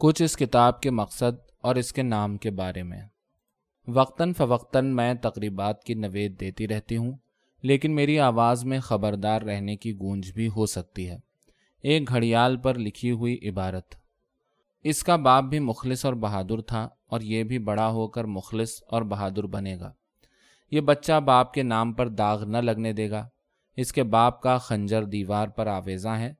کچھ اس کتاب کے مقصد اور اس کے نام کے بارے میں۔ وقتاً فوقتاً میں تقریبات کی نوید دیتی رہتی ہوں، لیکن میری آواز میں خبردار رہنے کی گونج بھی ہو سکتی ہے۔ ایک گھڑیال پر لکھی ہوئی عبارت۔ اس کا باپ بھی مخلص اور بہادر تھا اور یہ بھی بڑا ہو کر مخلص اور بہادر بنے گا۔ یہ بچہ باپ کے نام پر داغ نہ لگنے دے گا۔ اس کے باپ کا خنجر دیوار پر آویزاں ہے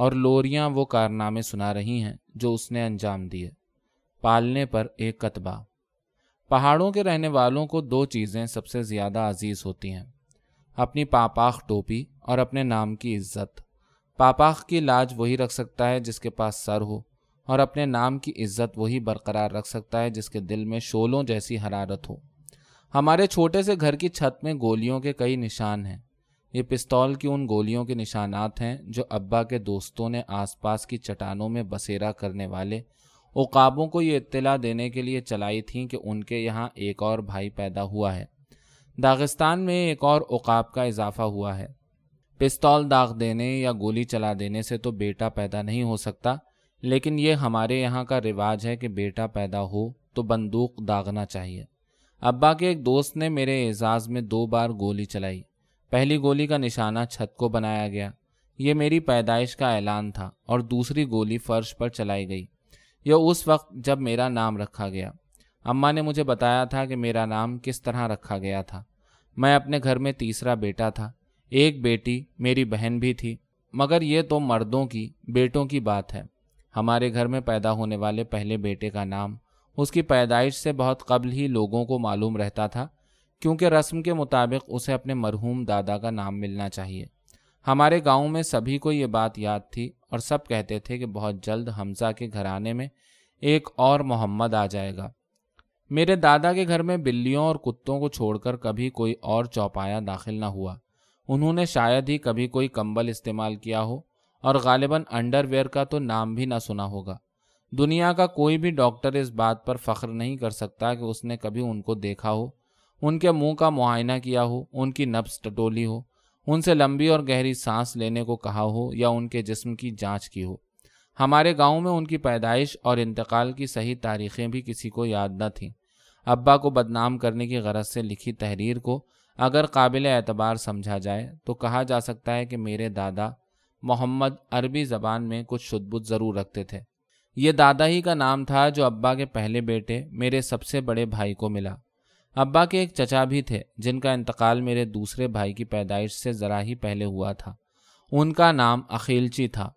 اور لوریاں وہ کارنامے سنا رہی ہیں جو اس نے انجام دیے۔ پالنے پر ایک کتبہ پہاڑوں کے رہنے والوں کو دو چیزیں سب سے زیادہ عزیز ہوتی ہیں۔ اپنی پاپاخ ٹوپی اور اپنے نام کی عزت۔ پاپاخ کی لاج وہی رکھ سکتا ہے جس کے پاس سر ہو اور اپنے نام کی عزت وہی برقرار رکھ سکتا ہے جس کے دل میں شولوں جیسی حرارت ہو۔ ہمارے چھوٹے سے گھر کی چھت میں گولیوں کے کئی نشان ہیں۔ یہ پستول کی ان گولیوں کے نشانات ہیں جو ابا کے دوستوں نے آس پاس کی چٹانوں میں بسیرا کرنے والے اقابوں کو یہ اطلاع دینے کے لیے چلائی تھیں کہ ان کے یہاں ایک اور بھائی پیدا ہوا ہے۔ داغستان میں ایک اور اقاب کا اضافہ ہوا ہے۔ پستول داغ دینے یا گولی چلا دینے سے تو بیٹا پیدا نہیں ہو سکتا، لیکن یہ ہمارے یہاں کا رواج ہے کہ بیٹا پیدا ہو تو بندوق داغنا چاہیے۔ ابا کے ایک دوست نے میرے اعزاز میں دو بار گولی چلائی۔ پہلی گولی کا نشانہ چھت کو بنایا گیا۔ یہ میری پیدائش کا اعلان تھا اور دوسری گولی فرش پر چلائی گئی۔ یہ اس وقت جب میرا نام رکھا گیا۔ اماں نے مجھے بتایا تھا کہ میرا نام کس طرح رکھا گیا تھا۔ میں اپنے گھر میں تیسرا بیٹا تھا۔ ایک بیٹی میری بہن بھی تھی۔ مگر یہ تو مردوں کی، بیٹوں کی بات ہے۔ ہمارے گھر میں پیدا ہونے والے پہلے بیٹے کا نام اس کی پیدائش سے بہت قبل ہی لوگوں کو معلوم رہتا تھا۔ کیونکہ رسم کے مطابق اسے اپنے مرحوم دادا کا نام ملنا چاہیے۔ ہمارے گاؤں میں سبھی کو یہ بات یاد تھی اور سب کہتے تھے کہ بہت جلد حمزہ کے گھرانے میں ایک اور محمد آ جائے گا۔ میرے دادا کے گھر میں بلیوں اور کتوں کو چھوڑ کر کبھی کوئی اور چوپایا داخل نہ ہوا۔ انہوں نے شاید ہی کبھی کوئی کمبل استعمال کیا ہو اور غالباً انڈر ویئر کا تو نام بھی نہ سنا ہوگا۔ دنیا کا کوئی بھی ڈاکٹر اس بات پر فخر نہیں کر سکتا کہ اس نے کبھی ان کو دیکھا ہو۔ ان کے منہ کا معائنہ کیا ہو، ان کی نبس ٹٹولی ہو، ان سے لمبی اور گہری سانس لینے کو کہا ہو یا ان کے جسم کی جانچ کی ہو۔ ہمارے گاؤں میں ان کی پیدائش اور انتقال کی صحیح تاریخیں بھی کسی کو یاد نہ تھیں۔ ابا کو بدنام کرنے کی غرض سے لکھی تحریر کو اگر قابل اعتبار سمجھا جائے تو کہا جا سکتا ہے کہ میرے دادا محمد عربی زبان میں کچھ شدبت ضرور رکھتے تھے۔ یہ دادا ہی کا نام تھا جو ابا کے پہلے بیٹے میرے سب سے بڑے بھائی کو ملا۔ ابا کے ایک چچا بھی تھے، جن کا انتقال میرے دوسرے بھائی کی پیدائش سے ذرا ہی پہلے ہوا تھا۔ ان کا نام اخیلچی تھا۔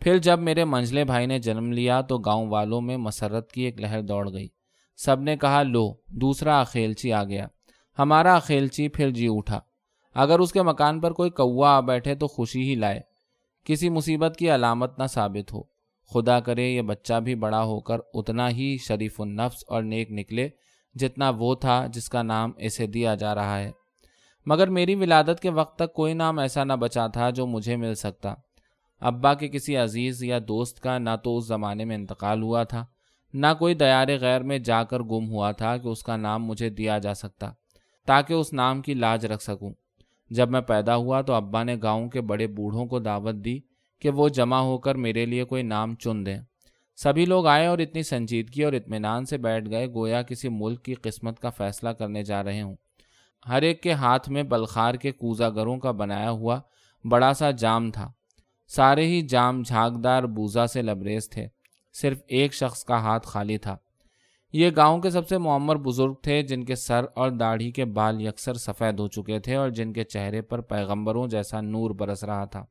پھر جب میرے منجلے بھائی نے جنم لیا تو گاؤں والوں میں مسرت کی ایک لہر دوڑ گئی۔ سب نے کہا، لو، دوسرا اخیلچی آ گیا۔ ہمارا اخیلچی پھر جی اٹھا۔ اگر اس کے مکان پر کوئی کوا آ بیٹھے تو خوشی ہی لائے۔ کسی مصیبت کی علامت نہ ثابت ہو۔ خدا کرے، یہ بچہ بھی بڑا ہو کر اتنا ہی شریف النفس اور نیک نکلے۔ جتنا وہ تھا جس کا نام اسے دیا جا رہا ہے۔ مگر میری ولادت کے وقت تک کوئی نام ایسا نہ بچا تھا جو مجھے مل سکتا۔ ابا کے کسی عزیز یا دوست کا نہ تو اس زمانے میں انتقال ہوا تھا، نہ کوئی دیار غیر میں جا کر گم ہوا تھا کہ اس کا نام مجھے دیا جا سکتا، تاکہ اس نام کی لاج رکھ سکوں۔ جب میں پیدا ہوا تو ابا نے گاؤں کے بڑے بوڑھوں کو دعوت دی کہ وہ جمع ہو کر میرے لیے کوئی نام چن دیں۔ سبھی لوگ آئے اور اتنی سنجیدگی اور اطمینان سے بیٹھ گئے، گویا کسی ملک کی قسمت کا فیصلہ کرنے جا رہے ہوں۔ ہر ایک کے ہاتھ میں بلخار کے کوزا گروں کا بنایا ہوا بڑا سا جام تھا۔ سارے ہی جام جھاگدار بوزا سے لبریز تھے۔ صرف ایک شخص کا ہاتھ خالی تھا۔ یہ گاؤں کے سب سے معمر بزرگ تھے، جن کے سر اور داڑھی کے بال یکسر سفید ہو چکے تھے اور جن کے چہرے پر پیغمبروں جیسا نور برس رہا تھا۔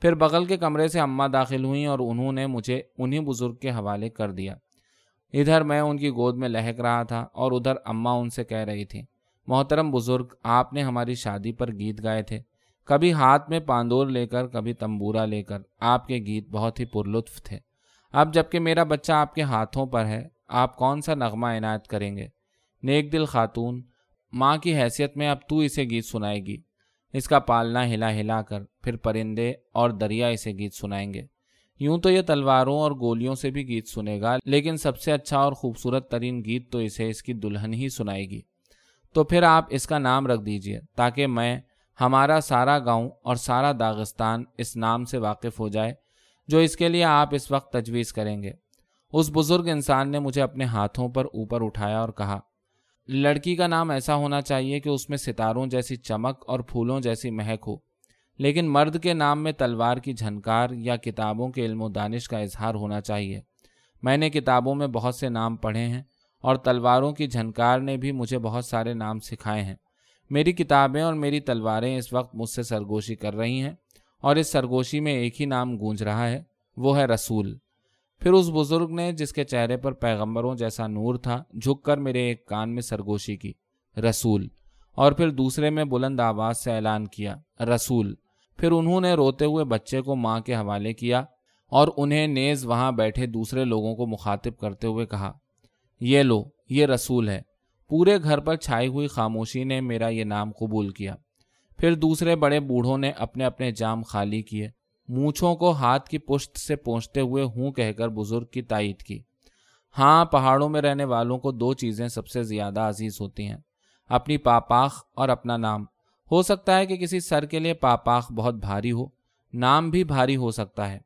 پھر بغل کے کمرے سے اماں داخل ہوئیں اور انہوں نے مجھے انہی بزرگ کے حوالے کر دیا۔ ادھر میں ان کی گود میں لہک رہا تھا اور ادھر اماں ان سے کہہ رہی تھی محترم بزرگ، آپ نے ہماری شادی پر گیت گائے تھے۔ کبھی ہاتھ میں پاندور لے کر، کبھی تمبورا لے کر آپ کے گیت بہت ہی پرلطف تھے۔ اب جبکہ میرا بچہ آپ کے ہاتھوں پر ہے، آپ کون سا نغمہ عنایت کریں گے؟ نیک دل خاتون، ماں کی حیثیت میں اب تو اسے گیت سنائے گی۔ اس کا پالنا ہلا ہلا کر پھر پرندے اور دریا اسے گیت سنائیں گے۔ یوں تو یہ تلواروں اور گولیوں سے بھی گیت سنے گا، لیکن سب سے اچھا اور خوبصورت ترین گیت تو اسے اس کی دلہن ہی سنائے گی۔ تو پھر آپ اس کا نام رکھ دیجیے تاکہ میں ہمارا سارا گاؤں اور سارا داغستان اس نام سے واقف ہو جائے، جو اس کے لیے آپ اس وقت تجویز کریں گے۔ اس بزرگ انسان نے مجھے اپنے ہاتھوں پر اوپر اٹھایا اور کہا لڑکی کا نام ایسا ہونا چاہیے کہ اس میں ستاروں جیسی چمک اور پھولوں جیسی مہک ہو، لیکن مرد کے نام میں تلوار کی جھنکار یا کتابوں کے علم و دانش کا اظہار ہونا چاہیے۔ میں نے کتابوں میں بہت سے نام پڑھے ہیں اور تلواروں کی جھنکار نے بھی مجھے بہت سارے نام سکھائے ہیں۔ میری کتابیں اور میری تلواریں اس وقت مجھ سے سرگوشی کر رہی ہیں اور اس سرگوشی میں ایک ہی نام گونج رہا ہے، وہ ہے رسول۔ پھر اس بزرگ نے جس کے چہرے پر پیغمبروں جیسا نور تھا، جھک کر میرے ایک کان میں سرگوشی کی، رسول، اور پھر دوسرے میں بلند آواز سے اعلان کیا، رسول۔ پھر انہوں نے روتے ہوئے بچے کو ماں کے حوالے کیا اور انہیں نیز وہاں بیٹھے دوسرے لوگوں کو مخاطب کرتے ہوئے کہا، یہ لو، یہ رسول ہے۔ پورے گھر پر چھائی ہوئی خاموشی نے میرا یہ نام قبول کیا۔ پھر دوسرے بڑے بوڑھوں نے اپنے اپنے جام خالی کیے۔ مونچھوں کو ہاتھ کی پشت سے پہنچتے ہوئے ہوں کہہ کر بزرگ کی تائید کی۔ ہاں پہاڑوں میں رہنے والوں کو دو چیزیں سب سے زیادہ عزیز ہوتی ہیں، اپنی پاپاخ اور اپنا نام۔ ہو سکتا ہے کہ کسی سر کے لیے پاپاخ بہت بھاری ہو، نام بھی بھاری ہو سکتا ہے۔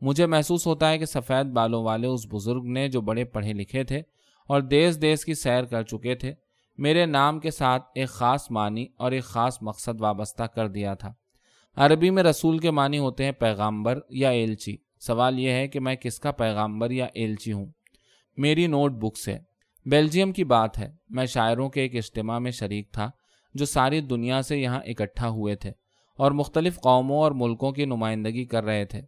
مجھے محسوس ہوتا ہے کہ سفید بالوں والے اس بزرگ نے جو بڑے پڑھے لکھے تھے اور دیس دیس کی سیر کر چکے تھے، میرے نام کے ساتھ ایک خاص معنی اور ایک خاص مقصد وابستہ کر دیا تھا۔ عربی میں رسول کے معنی ہوتے ہیں پیغامبر یا ایلچی۔ سوال یہ ہے کہ میں کس کا پیغامبر یا ایلچی ہوں؟ میری نوٹ بک سے بیلجیم کی بات ہے۔ میں شاعروں کے ایک اجتماع میں شریک تھا جو ساری دنیا سے یہاں اکٹھا ہوئے تھے اور مختلف قوموں اور ملکوں کی نمائندگی کر رہے تھے۔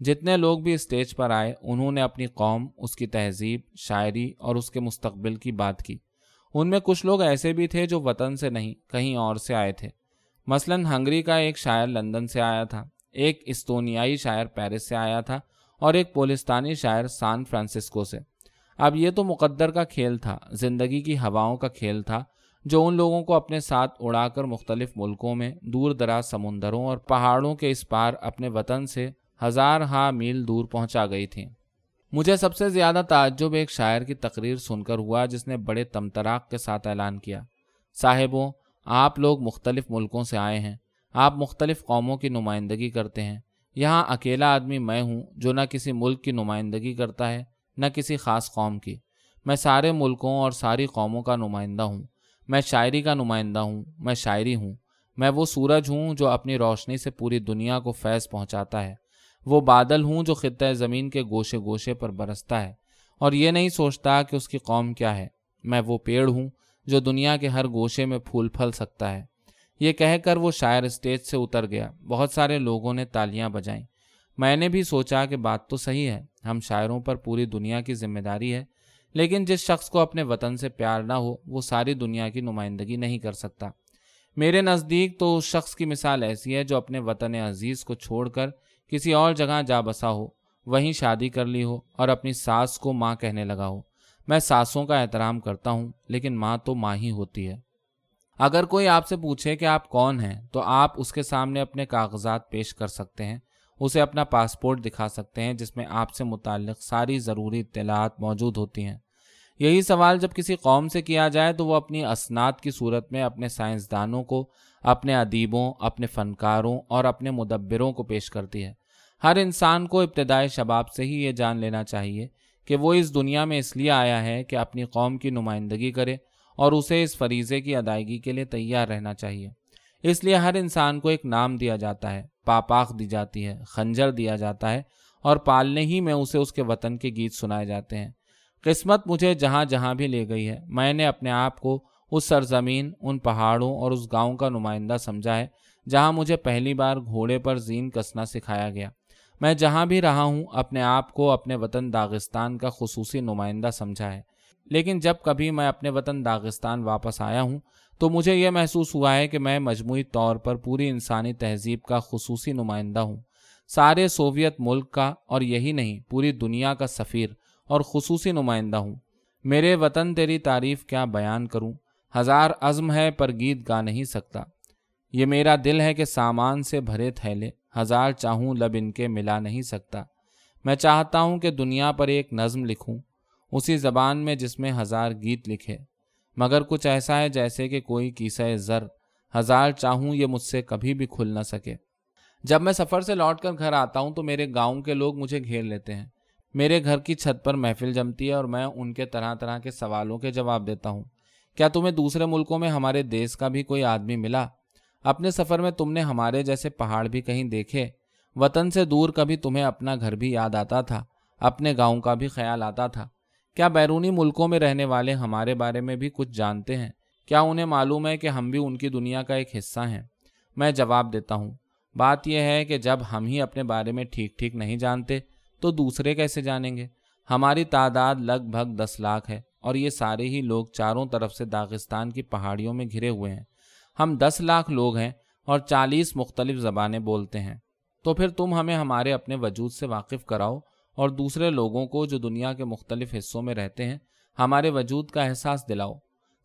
جتنے لوگ بھی اسٹیج پر آئے، انہوں نے اپنی قوم، اس کی تہذیب، شاعری اور اس کے مستقبل کی بات کی۔ ان میں کچھ لوگ ایسے بھی تھے جو وطن سے نہیں، کہیں اور سے آئے تھے۔ مثلا ہنگری کا ایک شاعر لندن سے آیا تھا، ایک استونیائی شاعر پیرس سے آیا تھا اور ایک پولستانی شاعر سان فرانسسکو سے۔ اب یہ تو مقدر کا کھیل تھا، زندگی کی ہواؤں کا کھیل تھا جو ان لوگوں کو اپنے ساتھ اڑا کر مختلف ملکوں میں دور دراز سمندروں اور پہاڑوں کے اس پار اپنے وطن سے ہزار ہاں میل دور پہنچا گئی تھیں۔ مجھے سب سے زیادہ تعجب ایک شاعر کی تقریر سن کر ہوا جس نے بڑے تمتراک کے ساتھ اعلان کیا۔ صاحبوں آپ لوگ مختلف ملکوں سے آئے ہیں۔ آپ مختلف قوموں کی نمائندگی کرتے ہیں۔ یہاں اکیلا آدمی میں ہوں جو نہ کسی ملک کی نمائندگی کرتا ہے، نہ کسی خاص قوم کی۔ میں سارے ملکوں اور ساری قوموں کا نمائندہ ہوں۔ میں شاعری کا نمائندہ ہوں، میں شاعری ہوں۔ میں وہ سورج ہوں جو اپنی روشنی سے پوری دنیا کو فیض پہنچاتا ہے۔ وہ بادل ہوں جو خطۂ زمین کے گوشے گوشے پر برستا ہے۔ اور یہ نہیں سوچتا کہ اس کی قوم کیا ہے۔ میں وہ پیڑ ہوں جو دنیا کے ہر گوشے میں پھول پھل سکتا ہے۔ یہ کہہ کر وہ شاعر اسٹیج سے اتر گیا۔ بہت سارے لوگوں نے تالیاں بجائیں۔ میں نے بھی سوچا کہ بات تو صحیح ہے، ہم شاعروں پر پوری دنیا کی ذمہ داری ہے، لیکن جس شخص کو اپنے وطن سے پیار نہ ہو، وہ ساری دنیا کی نمائندگی نہیں کر سکتا۔ میرے نزدیک تو اس شخص کی مثال ایسی ہے جو اپنے وطن عزیز کو چھوڑ کر کسی اور جگہ جا بسا ہو، وہیں شادی کر لی ہو اور اپنی ساس کو ماں کہنے لگا ہو۔ میں ساسوں کا احترام کرتا ہوں، لیکن ماں تو ماں ہی ہوتی ہے۔ اگر کوئی آپ سے پوچھے کہ آپ کون ہیں، تو آپ اس کے سامنے اپنے کاغذات پیش کر سکتے ہیں۔ اسے اپنا پاسپورٹ دکھا سکتے ہیں، جس میں آپ سے متعلق ساری ضروری اطلاعات موجود ہوتی ہیں۔ یہی سوال جب کسی قوم سے کیا جائے، تو وہ اپنی اسناد کی صورت میں اپنے سائنسدانوں کو، اپنے ادیبوں، اپنے فنکاروں اور اپنے مدبروں کو پیش کرتی ہے۔ ہر انسان کو ابتدائی شباب سے ہی یہ جان لینا چاہیے کہ وہ اس دنیا میں اس لیے آیا ہے کہ اپنی قوم کی نمائندگی کرے اور اسے اس فریضے کی ادائیگی کے لیے تیار رہنا چاہیے۔ اس لیے ہر انسان کو ایک نام دیا جاتا ہے، پاپاخ دی جاتی ہے، خنجر دیا جاتا ہے اور پالنے ہی میں اسے اس کے وطن کے گیت سنائے جاتے ہیں۔ قسمت مجھے جہاں جہاں بھی لے گئی ہے، میں نے اپنے آپ کو اس سرزمین، ان پہاڑوں اور اس گاؤں کا نمائندہ سمجھا ہے، جہاں مجھے پہلی بار گھوڑے پر زین کسنا سکھایا گیا۔ میں جہاں بھی رہا ہوں، اپنے آپ کو اپنے وطن داغستان کا خصوصی نمائندہ سمجھا ہے۔ لیکن جب کبھی میں اپنے وطن داغستان واپس آیا ہوں، تو مجھے یہ محسوس ہوا ہے کہ میں مجموعی طور پر پوری انسانی تہذیب کا خصوصی نمائندہ ہوں۔ سارے سوویت ملک کا اور یہی نہیں، پوری دنیا کا سفیر اور خصوصی نمائندہ ہوں۔ میرے وطن تیری تعریف کیا بیان کروں؟ ہزار عزم ہے پر گیت گا نہیں سکتا۔ یہ میرا دل ہے کہ سامان سے بھرے تھیلے۔ ہزار چاہوں لب ان کے ملا نہیں سکتا۔ میں چاہتا ہوں کہ دنیا پر ایک نظم لکھوں، اسی زبان میں جس میں ہزار گیت لکھے۔ مگر کچھ ایسا ہے جیسے کہ کوئی کیسہ زر۔ ہزار چاہوں یہ مجھ سے کبھی بھی کھل نہ سکے۔ جب میں سفر سے لوٹ کر گھر آتا ہوں تو میرے گاؤں کے لوگ مجھے گھیر لیتے ہیں۔ میرے گھر کی چھت پر محفل جمتی ہے اور میں ان کے طرح طرح کے سوالوں کے جواب دیتا ہوں۔ کیا تمہیں دوسرے ملکوں میں ہمارے دیس کا بھی کوئی آدمی ملا؟ اپنے سفر میں تم نے ہمارے جیسے پہاڑ بھی کہیں دیکھے۔ وطن سے دور کبھی تمہیں اپنا گھر بھی یاد آتا تھا، اپنے گاؤں کا بھی خیال آتا تھا۔ کیا بیرونی ملکوں میں رہنے والے ہمارے بارے میں بھی کچھ جانتے ہیں؟ کیا انہیں معلوم ہے کہ ہم بھی ان کی دنیا کا ایک حصہ ہیں؟ میں جواب دیتا ہوں، بات یہ ہے کہ جب ہم ہی اپنے بارے میں ٹھیک ٹھیک نہیں جانتے، تو دوسرے کیسے جانیں گے؟ ہماری تعداد لگ بھگ دس لاکھ ہے اور یہ سارے ہی لوگ چاروں طرف سے داغستان کی پہاڑیوں میں گھرے ہوئے ہیں۔ ہم دس لاکھ لوگ ہیں اور چالیس مختلف زبانیں بولتے ہیں۔ تو پھر تم ہمیں ہمارے اپنے وجود سے واقف کراؤ اور دوسرے لوگوں کو جو دنیا کے مختلف حصوں میں رہتے ہیں، ہمارے وجود کا احساس دلاؤ۔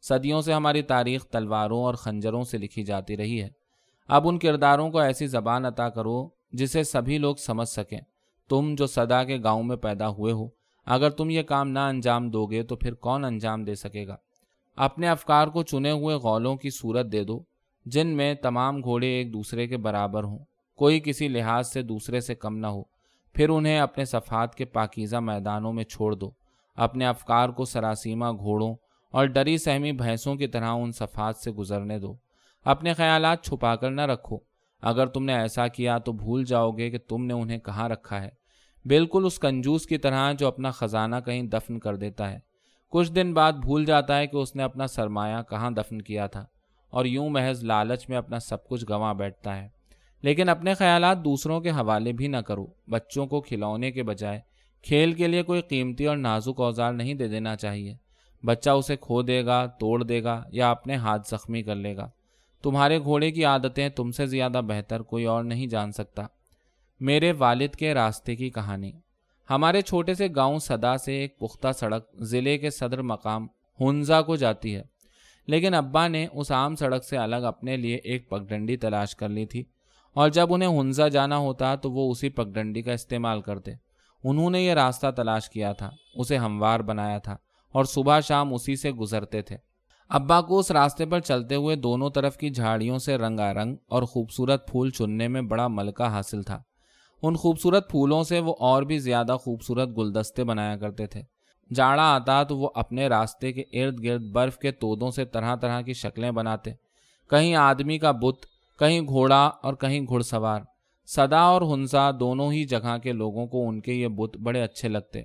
صدیوں سے ہماری تاریخ تلواروں اور خنجروں سے لکھی جاتی رہی ہے۔ اب ان کرداروں کو ایسی زبان عطا کرو جسے سبھی لوگ سمجھ سکیں۔ تم جو صدا کے گاؤں میں پیدا ہوئے ہو، اگر تم یہ کام نہ انجام دو گے تو پھر کون انجام دے سکے گا؟ اپنے افکار کو چنے ہوئے غولوں کی صورت دے دو، جن میں تمام گھوڑے ایک دوسرے کے برابر ہوں۔ کوئی کسی لحاظ سے دوسرے سے کم نہ ہو، پھر انہیں اپنے صفحات کے پاکیزہ میدانوں میں چھوڑ دو۔ اپنے افکار کو سراسیمہ گھوڑوں اور ڈری سہمی بھینسوں کی طرح ان صفحات سے گزرنے دو۔ اپنے خیالات چھپا کر نہ رکھو۔ اگر تم نے ایسا کیا تو بھول جاؤ گے کہ تم نے انہیں کہاں رکھا ہے۔ بالکل اس کنجوس کی طرح جو اپنا خزانہ کہیں دفن کر دیتا ہے۔ کچھ دن بعد بھول جاتا ہے کہ اس نے اپنا سرمایہ کہاں دفن کیا تھا اور یوں محض لالچ میں اپنا سب کچھ گنوا بیٹھتا ہے۔ لیکن اپنے خیالات دوسروں کے حوالے بھی نہ کرو۔ بچوں کو کھلونے کے بجائے کھیل کے لیے کوئی قیمتی اور نازک اوزار نہیں دے دینا چاہیے۔ بچہ اسے کھو دے گا، توڑ دے گا یا اپنے ہاتھ زخمی کر لے گا۔ تمہارے گھوڑے کی عادتیں تم سے زیادہ بہتر کوئی اور نہیں جان سکتا۔ میرے والد کے راستے کی کہانی۔ ہمارے چھوٹے سے گاؤں صدا سے ایک پختہ سڑک ضلع کے صدر مقام ہنزا کو جاتی ہے۔ لیکن ابا نے اس عام سڑک سے الگ اپنے لیے ایک پگڈنڈی تلاش کر لی تھی۔ اور جب انہیں ہنزا جانا ہوتا تو وہ اسی پگڈنڈی کا استعمال کرتے۔ انہوں نے یہ راستہ تلاش کیا تھا، اسے ہموار بنایا تھا اور صبح شام اسی سے گزرتے تھے۔ ابا کو اس راستے پر چلتے ہوئے دونوں طرف کی جھاڑیوں سے رنگا رنگ اور خوبصورت پھول چننے میں بڑا ملکہ حاصل تھا۔ ان خوبصورت پھولوں سے وہ اور بھی زیادہ خوبصورت گلدستے بنایا کرتے تھے۔ جاڑا آتا تو وہ اپنے راستے کے ارد گرد برف کے تودوں سے طرح طرح کی شکلیں بناتے۔ کہیں آدمی کا بت، کہیں گھوڑا اور کہیں گھڑ سوار سدا اور ہنسا دونوں ہی جگہ کے لوگوں کو ان کے یہ بت بڑے اچھے لگتے۔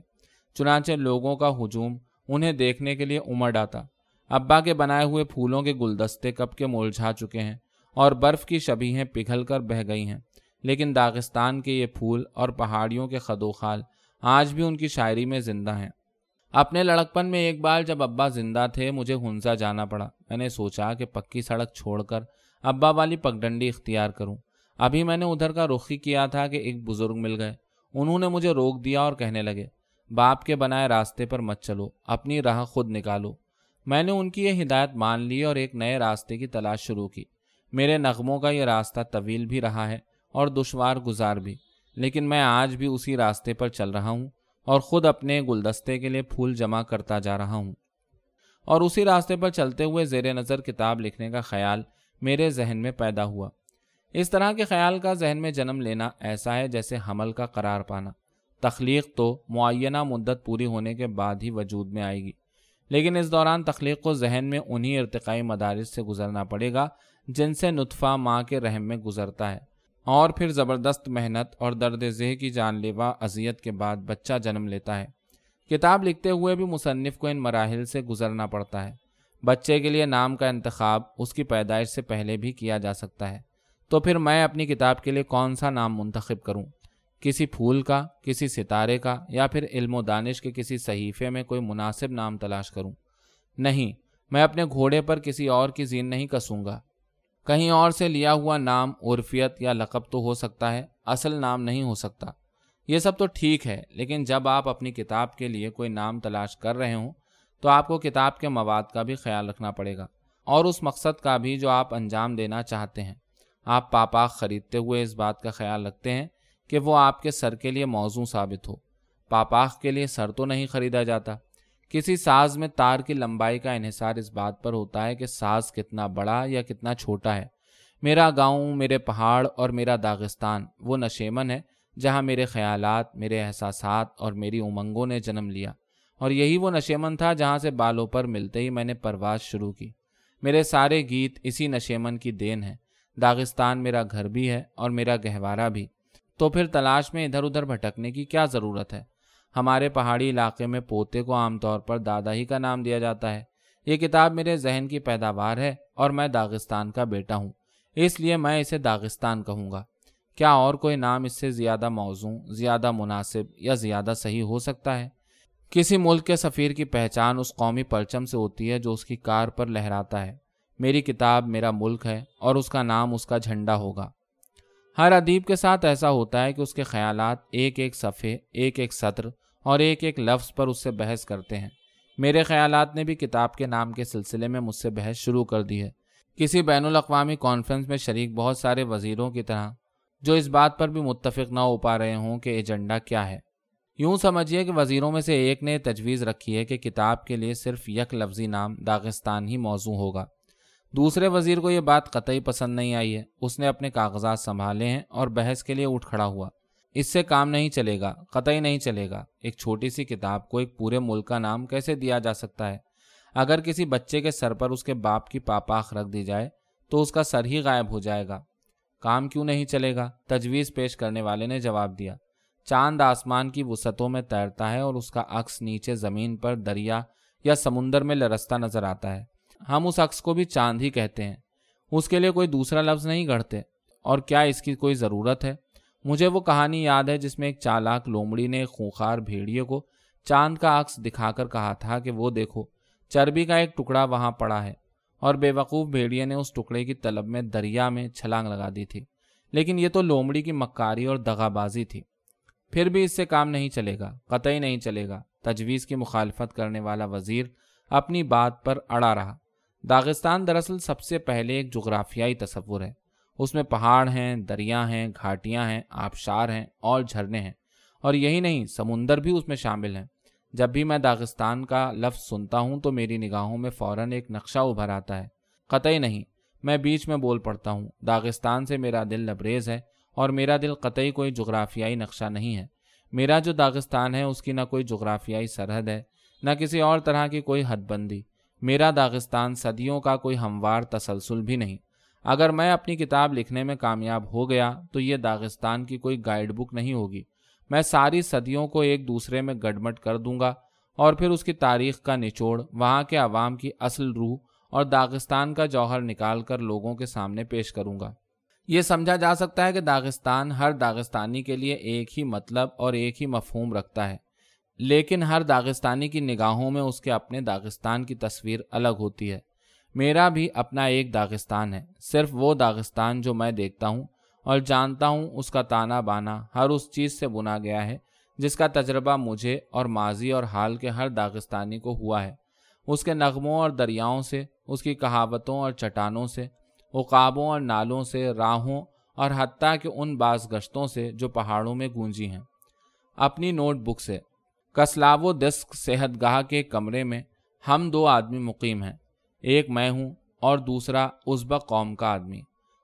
چنانچہ لوگوں کا ہجوم انہیں دیکھنے کے لیے امڑ آتا۔ ابا کے بنائے ہوئے پھولوں کے گلدستے کب کے ملجھا چکے ہیں اور برف کی شبیہیں پگھل کر بہ گئی ہیں۔ لیکن داغستان کے یہ پھول اور پہاڑیوں کے خدوخال آج بھی ان کی شاعری میں زندہ ہیں۔ اپنے لڑکپن میں ایک بار جب ابا زندہ تھے، مجھے ہنسا جانا پڑا۔ میں نے سوچا کہ پکی سڑک چھوڑ کر ابا والی پگڈنڈی اختیار کروں۔ ابھی میں نے ادھر کا رخ ہی کیا تھا کہ ایک بزرگ مل گئے۔ انہوں نے مجھے روک دیا اور کہنے لگے، باپ کے بنائے راستے پر مت چلو، اپنی راہ خود نکالو۔ میں نے ان کی یہ ہدایت مان لی اور ایک نئے راستے کی تلاش شروع کی۔ میرے نغموں کا یہ راستہ طویل بھی رہا ہے۔ اور دشوار گزار بھی۔ لیکن میں آج بھی اسی راستے پر چل رہا ہوں اور خود اپنے گلدستے کے لیے پھول جمع کرتا جا رہا ہوں۔ اور اسی راستے پر چلتے ہوئے زیر نظر کتاب لکھنے کا خیال میرے ذہن میں پیدا ہوا۔ اس طرح کے خیال کا ذہن میں جنم لینا ایسا ہے جیسے حمل کا قرار پانا۔ تخلیق تو معینہ مدت پوری ہونے کے بعد ہی وجود میں آئے گی۔ لیکن اس دوران تخلیق کو ذہن میں انہی ارتقائی مدارس سے گزرنا پڑے گا جن سے نطفہ ماں کے رحم میں گزرتا ہے۔ اور پھر زبردست محنت اور درد ذہ کی جان لیوا اذیت کے بعد بچہ جنم لیتا ہے۔ کتاب لکھتے ہوئے بھی مصنف کو ان مراحل سے گزرنا پڑتا ہے۔ بچے کے لیے نام کا انتخاب اس کی پیدائش سے پہلے بھی کیا جا سکتا ہے۔ تو پھر میں اپنی کتاب کے لیے کون سا نام منتخب کروں؟ کسی پھول کا، کسی ستارے کا یا پھر علم و دانش کے کسی صحیفے میں کوئی مناسب نام تلاش کروں؟ نہیں، میں اپنے گھوڑے پر کسی اور کی زین نہیں کسوں گا۔ کہیں اور سے لیا ہوا نام عرفیت یا لقب تو ہو سکتا ہے، اصل نام نہیں ہو سکتا۔ یہ سب تو ٹھیک ہے، لیکن جب آپ اپنی کتاب کے لیے کوئی نام تلاش کر رہے ہوں، تو آپ کو کتاب کے مواد کا بھی خیال رکھنا پڑے گا۔ اور اس مقصد کا بھی جو آپ انجام دینا چاہتے ہیں۔ آپ پاپاک خریدتے ہوئے اس بات کا خیال رکھتے ہیں کہ وہ آپ کے سر کے لیے موزوں ثابت ہو۔ پاپاخ کے لیے سر تو نہیں خریدا جاتا۔ کسی ساز میں تار کی لمبائی کا انحصار اس بات پر ہوتا ہے کہ ساز کتنا بڑا یا کتنا چھوٹا ہے۔ میرا گاؤں، میرے پہاڑ اور میرا داغستان، وہ نشیمن ہے جہاں میرے خیالات، میرے احساسات اور میری امنگوں نے جنم لیا۔ اور یہی وہ نشیمن تھا جہاں سے بالوں پر ملتے ہی میں نے پرواز شروع کی۔ میرے سارے گیت اسی نشیمن کی دین ہے داغستان میرا گھر بھی ہے اور میرا گہوارہ بھی۔ تو پھر تلاش میں ادھر ادھر بھٹکنے کی کیا ضرورت ہے؟ ہمارے پہاڑی علاقے میں پوتے کو عام طور پر دادا ہی کا نام دیا جاتا ہے۔ یہ کتاب میرے ذہن کی پیداوار ہے اور میں داغستان کا بیٹا ہوں۔ اس لیے میں اسے داغستان کہوں گا۔ کیا اور کوئی نام اس سے زیادہ موزوں، زیادہ مناسب یا زیادہ صحیح ہو سکتا ہے؟ کسی ملک کے سفیر کی پہچان اس قومی پرچم سے ہوتی ہے جو اس کی کار پر لہراتا ہے۔ میری کتاب میرا ملک ہے اور اس کا نام اس کا جھنڈا ہوگا۔ ہر ادیب کے ساتھ ایسا ہوتا ہے کہ اس کے خیالات ایک ایک صفحے، ایک ایک سطر اور ایک ایک لفظ پر اس سے بحث کرتے ہیں۔ میرے خیالات نے بھی کتاب کے نام کے سلسلے میں مجھ سے بحث شروع کر دی ہے۔ کسی بین الاقوامی کانفرنس میں شریک بہت سارے وزیروں کی طرح، جو اس بات پر بھی متفق نہ ہو پا رہے ہوں کہ ایجنڈا کیا ہے۔ یوں سمجھیے کہ وزیروں میں سے ایک نے تجویز رکھی ہے کہ کتاب کے لیے صرف یک لفظی نام داغستان ہی موضوع ہوگا۔ دوسرے وزیر کو یہ بات قطعی پسند نہیں آئی ہے۔ اس نے اپنے کاغذات سنبھالے ہیں اور بحث کے لیے اٹھ کھڑا ہوا۔ اس سے کام نہیں چلے گا، قطعی نہیں چلے گا۔ ایک چھوٹی سی کتاب کو ایک پورے ملک کا نام کیسے دیا جا سکتا ہے؟ اگر کسی بچے کے سر پر اس کے باپ کی پاپاخ رکھ دی جائے، تو اس کا سر ہی غائب ہو جائے گا۔ کام کیوں نہیں چلے گا؟ تجویز پیش کرنے والے نے جواب دیا۔ چاند آسمان کی وسعتوں میں تیرتا ہے اور اس کا عکس نیچے زمین پر دریا یا سمندر میں لرستا نظر آتا ہے۔ ہم اس عکس کو بھی چاند ہی کہتے ہیں۔ اس کے لیے کوئی دوسرا لفظ نہیں گڑھتے اور کیا اس کی کوئی ضرورت ہے؟ مجھے وہ کہانی یاد ہے جس میں ایک چالاک لومڑی نے خونخار بھیڑیے کو چاند کا عکس دکھا کر کہا تھا کہ وہ دیکھو، چربی کا ایک ٹکڑا وہاں پڑا ہے اور بے وقوف بھیڑیے نے اس ٹکڑے کی طلب میں دریا میں چھلانگ لگا دی تھی۔ لیکن یہ تو لومڑی کی مکاری اور دغا بازی تھی۔ پھر بھی اس سے کام نہیں چلے گا، قطعی نہیں چلے گا۔ تجویز کی مخالفت کرنے والا وزیر اپنی بات پر اڑا رہا۔ داغستان دراصل سب سے پہلے ایک جغرافیائی تصور ہے۔ اس میں پہاڑ ہیں، دریا ہیں، گھاٹیاں ہیں، آبشار ہیں اور جھرنے ہیں۔ اور یہی نہیں، سمندر بھی اس میں شامل ہیں۔ جب بھی میں داغستان کا لفظ سنتا ہوں تو میری نگاہوں میں فوراً ایک نقشہ ابھر آتا ہے۔ قطعی نہیں، میں بیچ میں بول پڑتا ہوں۔ داغستان سے میرا دل لبریز ہے اور میرا دل قطعی کوئی جغرافیائی نقشہ نہیں ہے۔ میرا جو داغستان ہے، اس کی نہ کوئی جغرافیائی سرحد ہے، نہ کسی اور طرح کی کوئی حد بندی۔ میرا داغستان صدیوں کا کوئی ہموار تسلسل بھی نہیں۔ اگر میں اپنی کتاب لکھنے میں کامیاب ہو گیا تو یہ داغستان کی کوئی گائیڈ بک نہیں ہوگی۔ میں ساری صدیوں کو ایک دوسرے میں گڑمٹ کر دوں گا اور پھر اس کی تاریخ کا نچوڑ، وہاں کے عوام کی اصل روح اور داغستان کا جوہر نکال کر لوگوں کے سامنے پیش کروں گا۔ یہ سمجھا جا سکتا ہے کہ داغستان ہر داغستانی کے لیے ایک ہی مطلب اور ایک ہی مفہوم رکھتا ہے، لیکن ہر داغستانی کی نگاہوں میں اس کے اپنے داغستان کی تصویر الگ ہوتی ہے۔ میرا بھی اپنا ایک داغستان ہے، صرف وہ داغستان جو میں دیکھتا ہوں اور جانتا ہوں اس کا تانا بانا ہر اس چیز سے بنا گیا ہے جس کا تجربہ مجھے اور ماضی اور حال کے ہر داغستانی کو ہوا ہے۔ اس کے نغموں اور دریاؤں سے، اس کی کہاوتوں اور چٹانوں سے، عقابوں اور نالوں سے، راہوں اور حتیٰ کہ ان بعض گشتوں سے جو پہاڑوں میں گونجی ہیں۔ اپنی نوٹ بک سے کسلاو دسک صحت گاہ کے کمرے میں ہم دو آدمی مقیم ہیں۔ ایک میں ہوں اور دوسرا ازبک قوم کا آدمی۔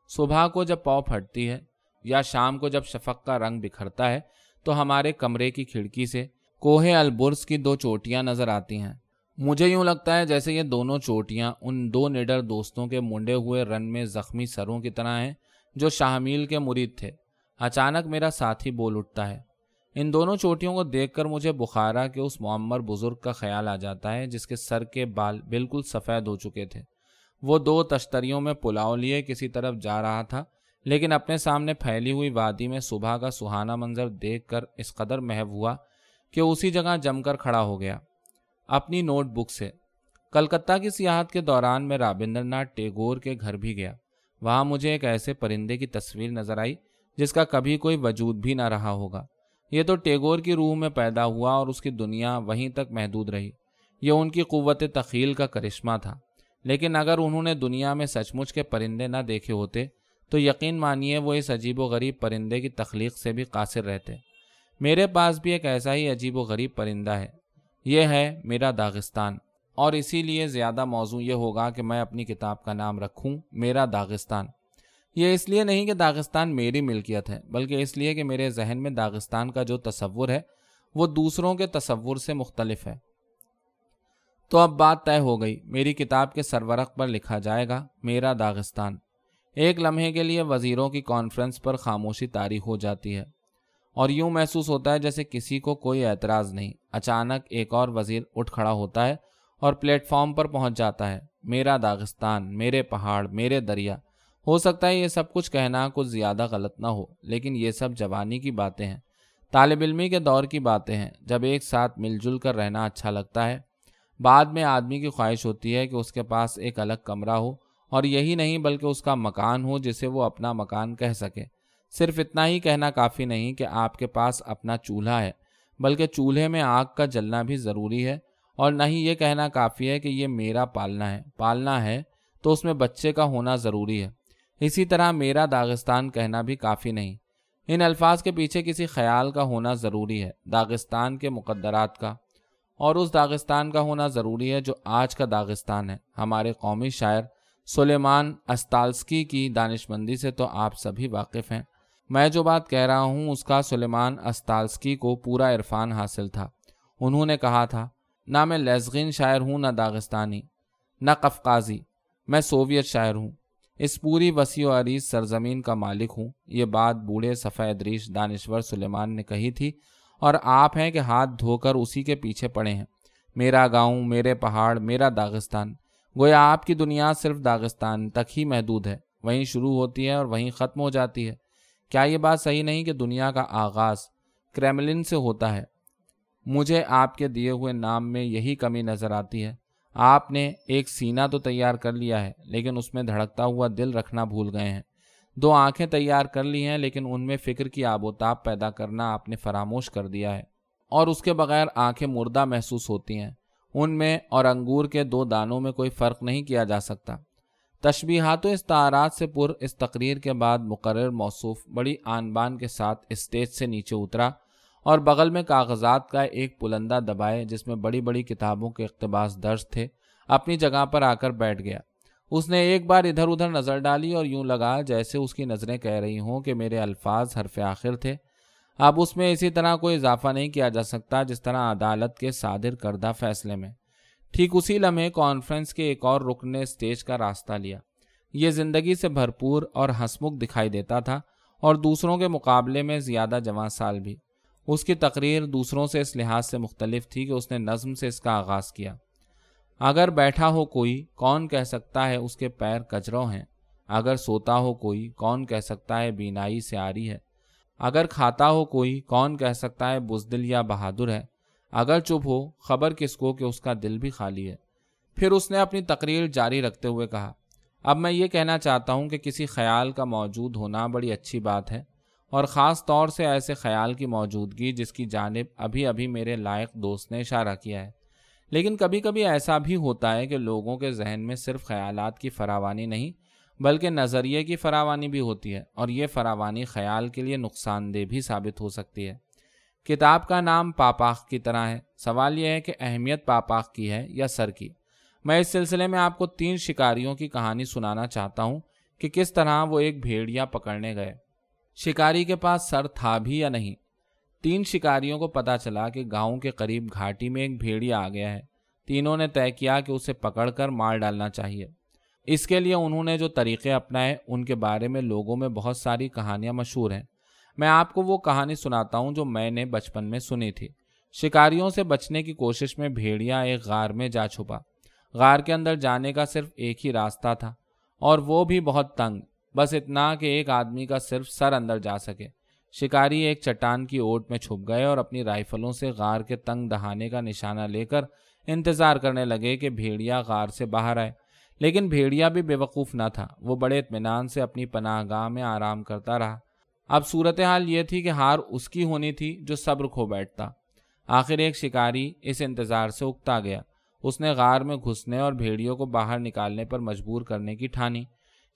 صبح کو جب پاؤ پھٹتی ہے یا شام کو جب شفق کا رنگ بکھرتا ہے تو ہمارے کمرے کی کھڑکی سے کوہ البرس کی دو چوٹیاں نظر آتی ہیں۔ مجھے یوں لگتا ہے جیسے یہ دونوں چوٹیاں ان دو نڈر دوستوں کے منڈے ہوئے رن میں زخمی سروں کی طرح ہیں جو شاہمیل کے مرید تھے۔ اچانک میرا ساتھی بول اٹھتا ہے۔ ان دونوں چوٹیوں کو دیکھ کر مجھے بخارا کے اس معمر بزرگ کا خیال آ جاتا ہے جس کے سر کے بال بالکل سفید ہو چکے تھے۔ وہ دو تشتریوں میں پلاؤ لیے کسی طرف جا رہا تھا، لیکن اپنے سامنے پھیلی ہوئی وادی میں صبح کا سہانا منظر دیکھ کر اس قدر محب ہوا کہ اسی جگہ جم کر کھڑا ہو گیا۔ اپنی نوٹ بک سے۔ کلکتہ کی سیاحت کے دوران میں رابندر ناتھ ٹیگور کے گھر بھی گیا۔ وہاں مجھے ایک ایسے پرندے کی تصویر نظر آئی جس کا کبھی کوئی وجود بھی نہ رہا ہوگا۔ یہ تو ٹیگور کی روح میں پیدا ہوا اور اس کی دنیا وہیں تک محدود رہی۔ یہ ان کی قوت تخیل کا کرشمہ تھا۔ لیکن اگر انہوں نے دنیا میں سچ مچ کے پرندے نہ دیکھے ہوتے، تو یقین مانیے وہ اس عجیب و غریب پرندے کی تخلیق سے بھی قاصر رہتے۔ میرے پاس بھی ایک ایسا ہی عجیب و غریب پرندہ ہے۔ یہ ہے میرا داغستان۔ اور اسی لیے زیادہ موضوع یہ ہوگا کہ میں اپنی کتاب کا نام رکھوں، میرا داغستان۔ یہ اس لیے نہیں کہ داغستان میری ملکیت ہے، بلکہ اس لیے کہ میرے ذہن میں داغستان کا جو تصور ہے، وہ دوسروں کے تصور سے مختلف ہے۔ تو اب بات طے ہو گئی، میری کتاب کے سرورق پر لکھا جائے گا، میرا داغستان۔ ایک لمحے کے لیے وزیروں کی کانفرنس پر خاموشی تاریخ ہو جاتی ہے۔ اور یوں محسوس ہوتا ہے جیسے کسی کو کوئی اعتراض نہیں۔ اچانک ایک اور وزیر اٹھ کھڑا ہوتا ہے اور پلیٹ فارم پر پہنچ جاتا ہے۔ میرا داغستان، میرے پہاڑ، میرے دریا۔ ہو سکتا ہے یہ سب کچھ کہنا کچھ زیادہ غلط نہ ہو، لیکن یہ سب جوانی کی باتیں ہیں۔ طالب علمی کے دور کی باتیں ہیں۔ جب ایک ساتھ مل جل کر رہنا اچھا لگتا ہے، بعد میں آدمی کی خواہش ہوتی ہے کہ اس کے پاس ایک الگ کمرہ ہو، اور یہی نہیں بلکہ اس کا مکان ہو جسے وہ اپنا مکان کہہ سکے۔ صرف اتنا ہی کہنا کافی نہیں کہ آپ کے پاس اپنا چولہا ہے، بلکہ چولہے میں آگ کا جلنا بھی ضروری ہے۔ اور نہ ہی یہ کہنا کافی ہے کہ یہ میرا پالنا ہے۔ پالنا ہے تو اس میں بچے کا ہونا ضروری ہے۔ اسی طرح میرا داغستان کہنا بھی کافی نہیں۔ ان الفاظ کے پیچھے کسی خیال کا ہونا ضروری ہے، داغستان کے مقدرات کا۔ اور اس داغستان کا ہونا ضروری ہے جو آج کا داغستان ہے۔ ہمارے قومی شاعر سلیمان استالسکی کی دانش مندی سے تو آپ سبھی واقف ہیں۔ میں جو بات کہہ رہا ہوں، اس کا سلیمان استالسکی کو پورا عرفان حاصل تھا۔ انہوں نے کہا تھا، نہ میں لیزغین شاعر ہوں، نہ داغستانی، نہ قفقازی۔ میں سوویت شاعر ہوں۔ اس پوری وسیع و عریض سرزمین کا مالک ہوں۔ یہ بات بوڑھے سفید ریش دانشور سلیمان نے کہی تھی اور آپ ہیں کہ ہاتھ دھو کر اسی کے پیچھے پڑے ہیں۔ میرا گاؤں، میرے پہاڑ، میرا داغستان۔ گویا آپ کی دنیا صرف داغستان تک ہی محدود ہے۔ وہیں شروع ہوتی ہے اور وہیں ختم ہو جاتی ہے۔ کیا یہ بات صحیح نہیں کہ دنیا کا آغاز کریملن سے ہوتا ہے؟ مجھے آپ کے دیے ہوئے نام میں یہی کمی نظر آتی ہے۔ آپ نے ایک سینہ تو تیار کر لیا ہے، لیکن اس میں دھڑکتا ہوا دل رکھنا بھول گئے ہیں۔ دو آنکھیں تیار کر لی ہیں، لیکن ان میں فکر کی آب و تاب پیدا کرنا آپ نے فراموش کر دیا ہے۔ اور اس کے بغیر آنکھیں مردہ محسوس ہوتی ہیں۔ ان میں اور انگور کے دو دانوں میں کوئی فرق نہیں کیا جا سکتا۔ تشبیہات و استعارات سے پر اس تقریر کے بعد مقرر موصوف بڑی آن بان کے ساتھ اسٹیج سے نیچے اترا۔ اور بغل میں کاغذات کا ایک پلندہ دبائے جس میں بڑی بڑی کتابوں کے اقتباس درج تھے، اپنی جگہ پر آ کر بیٹھ گیا۔ اس نے ایک بار ادھر ادھر نظر ڈالی اور یوں لگا جیسے اس کی نظریں کہہ رہی ہوں کہ میرے الفاظ حرف آخر تھے۔ اب اس میں اسی طرح کوئی اضافہ نہیں کیا جا سکتا جس طرح عدالت کے صادر کردہ فیصلے میں۔ ٹھیک اسی لمحے کانفرنس کے ایک اور رکن نے اسٹیج کا راستہ لیا۔ یہ زندگی سے بھرپور اور ہسمکھ دکھائی دیتا تھا اور دوسروں کے مقابلے میں زیادہ جوان سال بھی۔ اس کی تقریر دوسروں سے اس لحاظ سے مختلف تھی کہ اس نے نظم سے اس کا آغاز کیا۔ اگر بیٹھا ہو کوئی، کون کہہ سکتا ہے اس کے پیر کچروں ہیں؟ اگر سوتا ہو کوئی، کون کہہ سکتا ہے بینائی سے آری ہے؟ اگر کھاتا ہو کوئی، کون کہہ سکتا ہے بزدل یا بہادر ہے؟ اگر چپ ہو، خبر کس کو کہ اس کا دل بھی خالی ہے؟ پھر اس نے اپنی تقریر جاری رکھتے ہوئے کہا، اب میں یہ کہنا چاہتا ہوں کہ کسی خیال کا موجود ہونا بڑی اچھی بات ہے۔ اور خاص طور سے ایسے خیال کی موجودگی جس کی جانب ابھی ابھی میرے لائق دوست نے اشارہ کیا ہے۔ لیکن کبھی کبھی ایسا بھی ہوتا ہے کہ لوگوں کے ذہن میں صرف خیالات کی فراوانی نہیں، بلکہ نظریے کی فراوانی بھی ہوتی ہے اور یہ فراوانی خیال کے لیے نقصان دہ بھی ثابت ہو سکتی ہے۔ کتاب کا نام پاپاخ کی طرح ہے۔ سوال یہ ہے کہ اہمیت پاپاخ کی ہے یا سر کی؟ میں اس سلسلے میں آپ کو تین شکاریوں کی کہانی سنانا چاہتا ہوں کہ کس طرح وہ ایک بھیڑیا پکڑنے گئے۔ شکاری کے پاس سر تھا بھی یا نہیں؟ تین شکاریوں کو پتا چلا کہ گاؤں کے قریب گھاٹی میں ایک بھیڑیا آ گیا ہے۔ تینوں نے طے کیا کہ اسے پکڑ کر مار ڈالنا چاہیے۔ اس کے لیے انہوں نے جو طریقے اپنائے، ان کے بارے میں لوگوں میں بہت ساری کہانیاں مشہور ہیں۔ میں آپ کو وہ کہانی سناتا ہوں جو میں نے بچپن میں سنی تھی۔ شکاریوں سے بچنے کی کوشش میں بھیڑیا ایک غار میں جا چھپا۔ غار کے اندر جانے کا صرف ایک ہی راستہ تھا اور وہ بھی بہت تنگ۔ بس اتنا کہ ایک آدمی کا صرف سر اندر جا سکے۔ شکاری ایک چٹان کی اوٹ میں چھپ گئے اور اپنی رائفلوں سے غار کے تنگ دہانے کا نشانہ لے کر انتظار کرنے لگے کہ بھیڑیا غار سے باہر آئے۔ لیکن بھیڑیا بھی بے وقوف نہ تھا۔ وہ بڑے اطمینان سے اپنی پناہ گاہ میں آرام کرتا رہا۔ اب صورتحال یہ تھی کہ ہار اس کی ہونی تھی جو صبر کھو بیٹھتا۔ آخر ایک شکاری اس انتظار سے اکتا گیا۔ اس نے غار میں گھسنے اور بھیڑیوں کو باہر نکالنے پر مجبور کرنے کی ٹھانی۔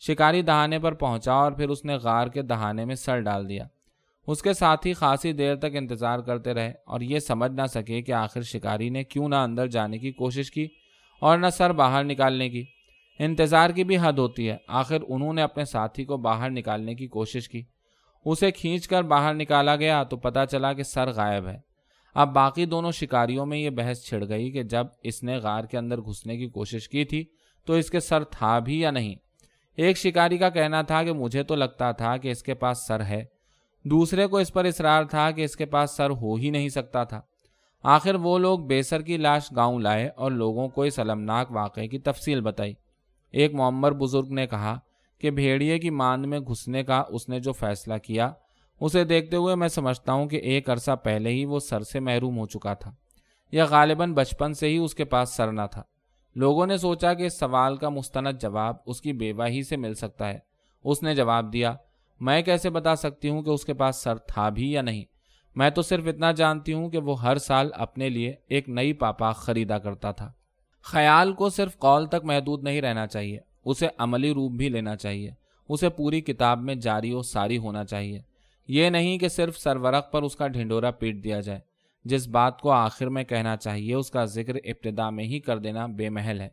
شکاری دہانے پر پہنچا اور پھر اس نے غار کے دہانے میں سر ڈال دیا۔ اس کے ساتھ ہی خاصی دیر تک انتظار کرتے رہے اور یہ سمجھ نہ سکے کہ آخر شکاری نے کیوں نہ اندر جانے کی کوشش کی اور نہ سر باہر نکالنے کی۔ انتظار کی بھی حد ہوتی ہے۔ آخر انہوں نے اپنے ساتھی کو باہر نکالنے کی کوشش کی۔ اسے کھینچ کر باہر نکالا گیا تو پتا چلا کہ سر غائب ہے۔ اب باقی دونوں شکاریوں میں یہ بحث چھڑ گئی کہ جب اس نے غار کے اندر گھسنے کی کوشش کی تھی تو اس کے سر تھا بھی یا نہیں۔ ایک شکاری کا کہنا تھا کہ مجھے تو لگتا تھا کہ اس کے پاس سر ہے، دوسرے کو اس پر اصرار تھا کہ اس کے پاس سر ہو ہی نہیں سکتا تھا۔ آخر وہ لوگ بے سر کی لاش گاؤں لائے اور لوگوں کو اس المناک واقعے کی تفصیل بتائی۔ ایک معمر بزرگ نے کہا کہ بھیڑیے کی ماند میں گھسنے کا اس نے جو فیصلہ کیا، اسے دیکھتے ہوئے میں سمجھتا ہوں کہ ایک عرصہ پہلے ہی وہ سر سے محروم ہو چکا تھا، یا غالباً بچپن سے ہی اس کے پاس سر نہ تھا۔ لوگوں نے سوچا کہ اس سوال کا مستند جواب اس کی بیوہ ہی سے مل سکتا ہے۔ اس نے جواب دیا، میں کیسے بتا سکتی ہوں کہ اس کے پاس سر تھا بھی یا نہیں؟ میں تو صرف اتنا جانتی ہوں کہ وہ ہر سال اپنے لیے ایک نئی پاپا خریدا کرتا تھا۔ خیال کو صرف قول تک محدود نہیں رہنا چاہیے، اسے عملی روپ بھی لینا چاہیے، اسے پوری کتاب میں جاری و ساری ہونا چاہیے۔ یہ نہیں کہ صرف سرورق پر اس کا ڈھنڈورا پیٹ دیا جائے۔ جس بات کو آخر میں کہنا چاہیے، اس کا ذکر ابتدا میں ہی کر دینا بے محل ہے۔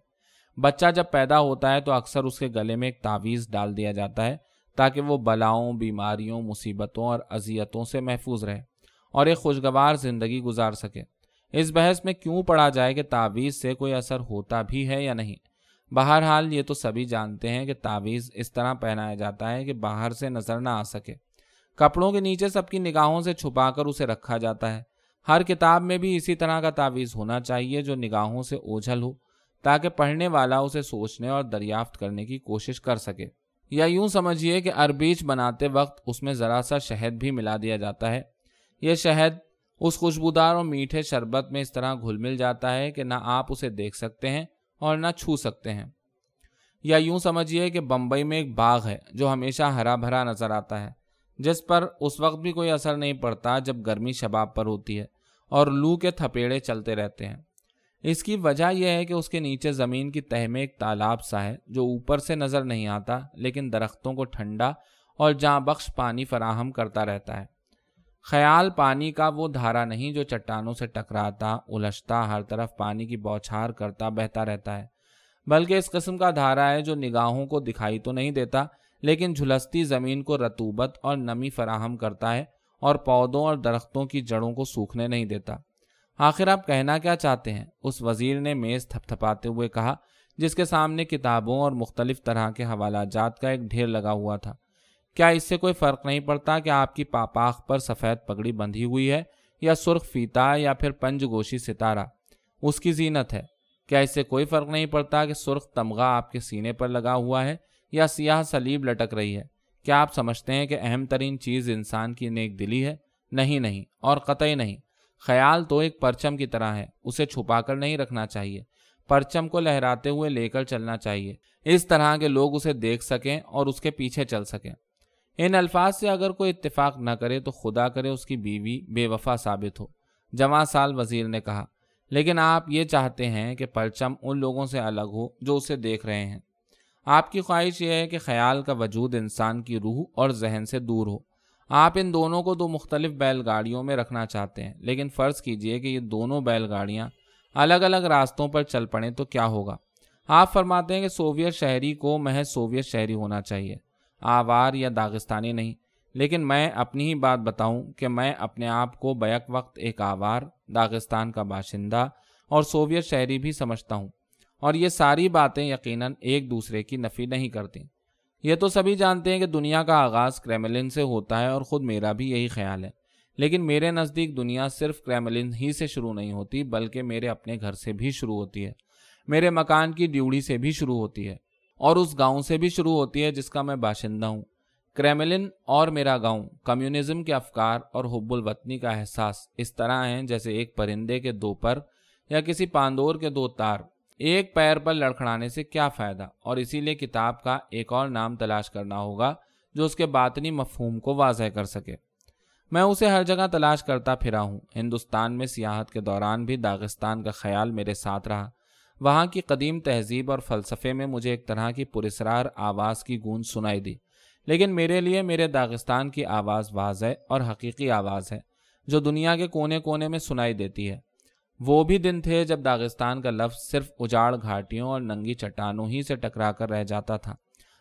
بچہ جب پیدا ہوتا ہے تو اکثر اس کے گلے میں ایک تعویذ ڈال دیا جاتا ہے تاکہ وہ بلاؤں، بیماریوں، مصیبتوں اور اذیتوں سے محفوظ رہے اور ایک خوشگوار زندگی گزار سکے۔ اس بحث میں کیوں پڑھا جائے کہ تعویذ سے کوئی اثر ہوتا بھی ہے یا نہیں؟ بہرحال یہ تو سبھی جانتے ہیں کہ تعویذ اس طرح پہنایا جاتا ہے کہ باہر سے نظر نہ آ سکے۔ کپڑوں کے نیچے سب کی نگاہوں سے چھپا کر اسے رکھا جاتا ہے۔ ہر کتاب میں بھی اسی طرح کا تعویذ ہونا چاہیے جو نگاہوں سے اوجھل ہو، تاکہ پڑھنے والا اسے سوچنے اور دریافت کرنے کی کوشش کر سکے۔ یا یوں سمجھیے کہ اربیچ بناتے وقت اس میں ذرا سا شہد بھی ملا دیا جاتا ہے۔ یہ شہد اس خوشبودار اور میٹھے شربت میں اس طرح گھل مل جاتا ہے کہ نہ آپ اسے دیکھ سکتے ہیں اور نہ چھو سکتے ہیں۔ یا یوں سمجھیے کہ بمبئی میں ایک باغ ہے جو ہمیشہ ہرا بھرا نظر آتا ہے۔ جس پر اس وقت بھی کوئی اثر نہیں پڑتا جب گرمی شباب پر ہوتی ہے اور لو کے تھپیڑے چلتے رہتے ہیں۔ اس کی وجہ یہ ہے کہ اس کے نیچے زمین کی تہ میں ایک تالاب سا ہے جو اوپر سے نظر نہیں آتا، لیکن درختوں کو ٹھنڈا اور جاں بخش پانی فراہم کرتا رہتا ہے۔ خیال پانی کا وہ دھارا نہیں جو چٹانوں سے ٹکراتا، الجھتا، ہر طرف پانی کی بوچھار کرتا، بہتا رہتا ہے۔ بلکہ اس قسم کا دھارا ہے جو نگاہوں کو دکھائی تو نہیں دیتا لیکن جھلستی زمین کو رتوبت اور نمی فراہم کرتا ہے اور پودوں اور درختوں کی جڑوں کو سوکھنے نہیں دیتا۔ آخر آپ کہنا کیا چاہتے ہیں؟ اس وزیر نے میز تھپ تھپاتے ہوئے کہا، جس کے سامنے کتابوں اور مختلف طرح کے حوالہ جات کا ایک ڈھیر لگا ہوا تھا۔ کیا اس سے کوئی فرق نہیں پڑتا کہ آپ کی پاپاخ پر سفید پگڑی بندھی ہوئی ہے یا سرخ فیتا یا پھر پنج گوشی ستارہ؟ اس کی زینت ہے۔ کیا اس سے کوئی فرق نہیں پڑتا کہ سرخ تمغہ آپ کے سینے پر لگا ہوا ہے یا سیاہ سلیب لٹک رہی ہے۔ کیا آپ سمجھتے ہیں کہ اہم ترین چیز انسان کی نیک دلی ہے؟ نہیں نہیں، اور قطعی نہیں۔ خیال تو ایک پرچم کی طرح ہے، اسے چھپا کر نہیں رکھنا چاہیے۔ پرچم کو لہراتے ہوئے لے کر چلنا چاہیے۔ اس طرح کے لوگ اسے دیکھ سکیں اور اس کے پیچھے چل سکیں۔ ان الفاظ سے اگر کوئی اتفاق نہ کرے تو خدا کرے اس کی بیوی بے وفا ثابت ہو۔ جمع سال وزیر نے کہا، لیکن آپ یہ چاہتے ہیں کہ پرچم ان لوگوں سے الگ ہو جو اسے دیکھ رہے ہیں۔ آپ کی خواہش یہ ہے کہ خیال کا وجود انسان کی روح اور ذہن سے دور ہو۔ آپ ان دونوں کو دو مختلف بیل گاڑیوں میں رکھنا چاہتے ہیں، لیکن فرض کیجیے کہ یہ دونوں بیل گاڑیاں الگ الگ راستوں پر چل پڑیں تو کیا ہوگا؟ آپ فرماتے ہیں کہ سوویت شہری کو محض سوویت شہری ہونا چاہیے۔ آوار یا داغستانی نہیں، لیکن میں اپنی ہی بات بتاؤں کہ میں اپنے آپ کو بیک وقت ایک آوار، داغستان کا باشندہ اور سوویت شہری بھی سمجھتا ہوں۔ اور یہ ساری باتیں یقیناً ایک دوسرے کی نفی نہیں کرتی۔ یہ تو سبھی جانتے ہیں کہ دنیا کا آغاز کریملن سے ہوتا ہے اور خود میرا بھی یہی خیال ہے۔ لیکن میرے نزدیک دنیا صرف کریملن ہی سے شروع نہیں ہوتی، بلکہ میرے اپنے گھر سے بھی شروع ہوتی ہے۔ میرے مکان کی ڈیوڑی سے بھی شروع ہوتی ہے اور اس گاؤں سے بھی شروع ہوتی ہے جس کا میں باشندہ ہوں۔ کریملن اور میرا گاؤں کمیونزم کے افکار اور حب الوطنی کا احساس اس طرح ہیں جیسے ایک پرندے کے دو پر یا کسی پاندور کے دو تار۔ ایک پیر پر لڑکھڑانے سے کیا فائدہ؟ اور اسی لیے کتاب کا ایک اور نام تلاش کرنا ہوگا جو اس کے باطنی مفہوم کو واضح کر سکے۔ میں اسے ہر جگہ تلاش کرتا پھرا ہوں۔ ہندوستان میں سیاحت کے دوران بھی داغستان کا خیال میرے ساتھ رہا۔ وہاں کی قدیم تہذیب اور فلسفے میں مجھے ایک طرح کی پرسرار آواز کی گونج سنائی دی۔ لیکن میرے لیے میرے داغستان کی آواز واضح اور حقیقی آواز ہے، جو دنیا کے کونے کونے میں سنائی دیتی ہے۔ وہ بھی دن تھے جب داغستان کا لفظ صرف اجاڑ گھاٹیوں اور ننگی چٹانوں ہی سے ٹکرا کر رہ جاتا تھا۔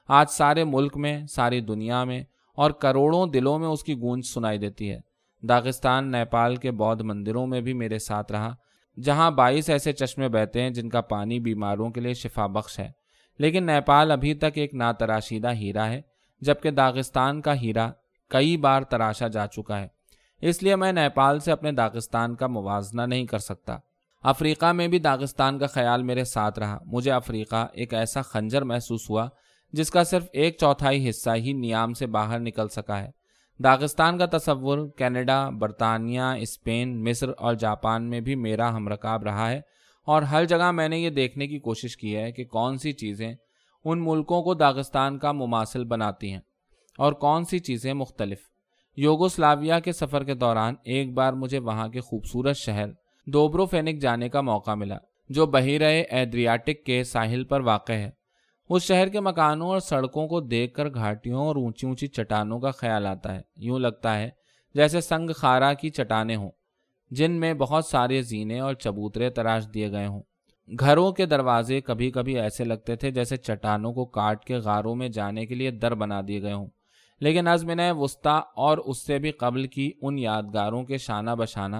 آج سارے ملک میں، ساری دنیا میں اور کروڑوں دلوں میں اس کی گونج سنائی دیتی ہے۔ داغستان، نیپال کے بودھ مندروں میں بھی میرے ساتھ رہا۔ جہاں بائیس ایسے چشمے بہتے ہیں جن کا پانی بیماروں کے لیے شفا بخش ہے۔ لیکن نیپال ابھی تک ایک ناتراشیدہ ہیرا ہے، جبکہ داغستان کا ہیرا کئی بار تراشا جا چکا ہے۔ اس لیے میں نیپال سے اپنے داغستان کا موازنہ نہیں کر سکتا۔ افریقہ میں بھی داغستان کا خیال میرے ساتھ رہا۔ مجھے افریقہ ایک ایسا خنجر محسوس ہوا جس کا صرف ایک چوتھائی حصہ ہی نیام سے باہر نکل سکا ہے۔ داغستان کا تصور کینیڈا، برطانیہ، اسپین، مصر اور جاپان میں بھی میرا ہم رکاب رہا ہے اور ہر جگہ میں نے یہ دیکھنے کی کوشش کی ہے کہ کون سی چیزیں ان ملکوں کو داغستان کا مماثل بناتی ہیں اور کون سی چیزیں مختلف۔ یوگوسلاویا کے سفر کے دوران ایک بار مجھے وہاں کے خوبصورت شہر دوبرو فینک جانے کا موقع ملا، جو بحیرہ ایڈریاٹک کے ساحل پر واقع ہے۔ اس شہر کے مکانوں اور سڑکوں کو دیکھ کر گھاٹیوں اور اونچی اونچی چٹانوں کا خیال آتا ہے۔ یوں لگتا ہے جیسے سنگ خارا کی چٹانیں ہوں، جن میں بہت سارے زینے اور چبوترے تراش دیے گئے ہوں۔ گھروں کے دروازے کبھی کبھی ایسے لگتے تھے جیسے چٹانوں کو کاٹ کے غاروں میں جانے کے لیے در بنا دیے گئے ہوں۔ لیکن ازمن وسطی اور اس سے بھی قبل کی ان یادگاروں کے شانہ بشانہ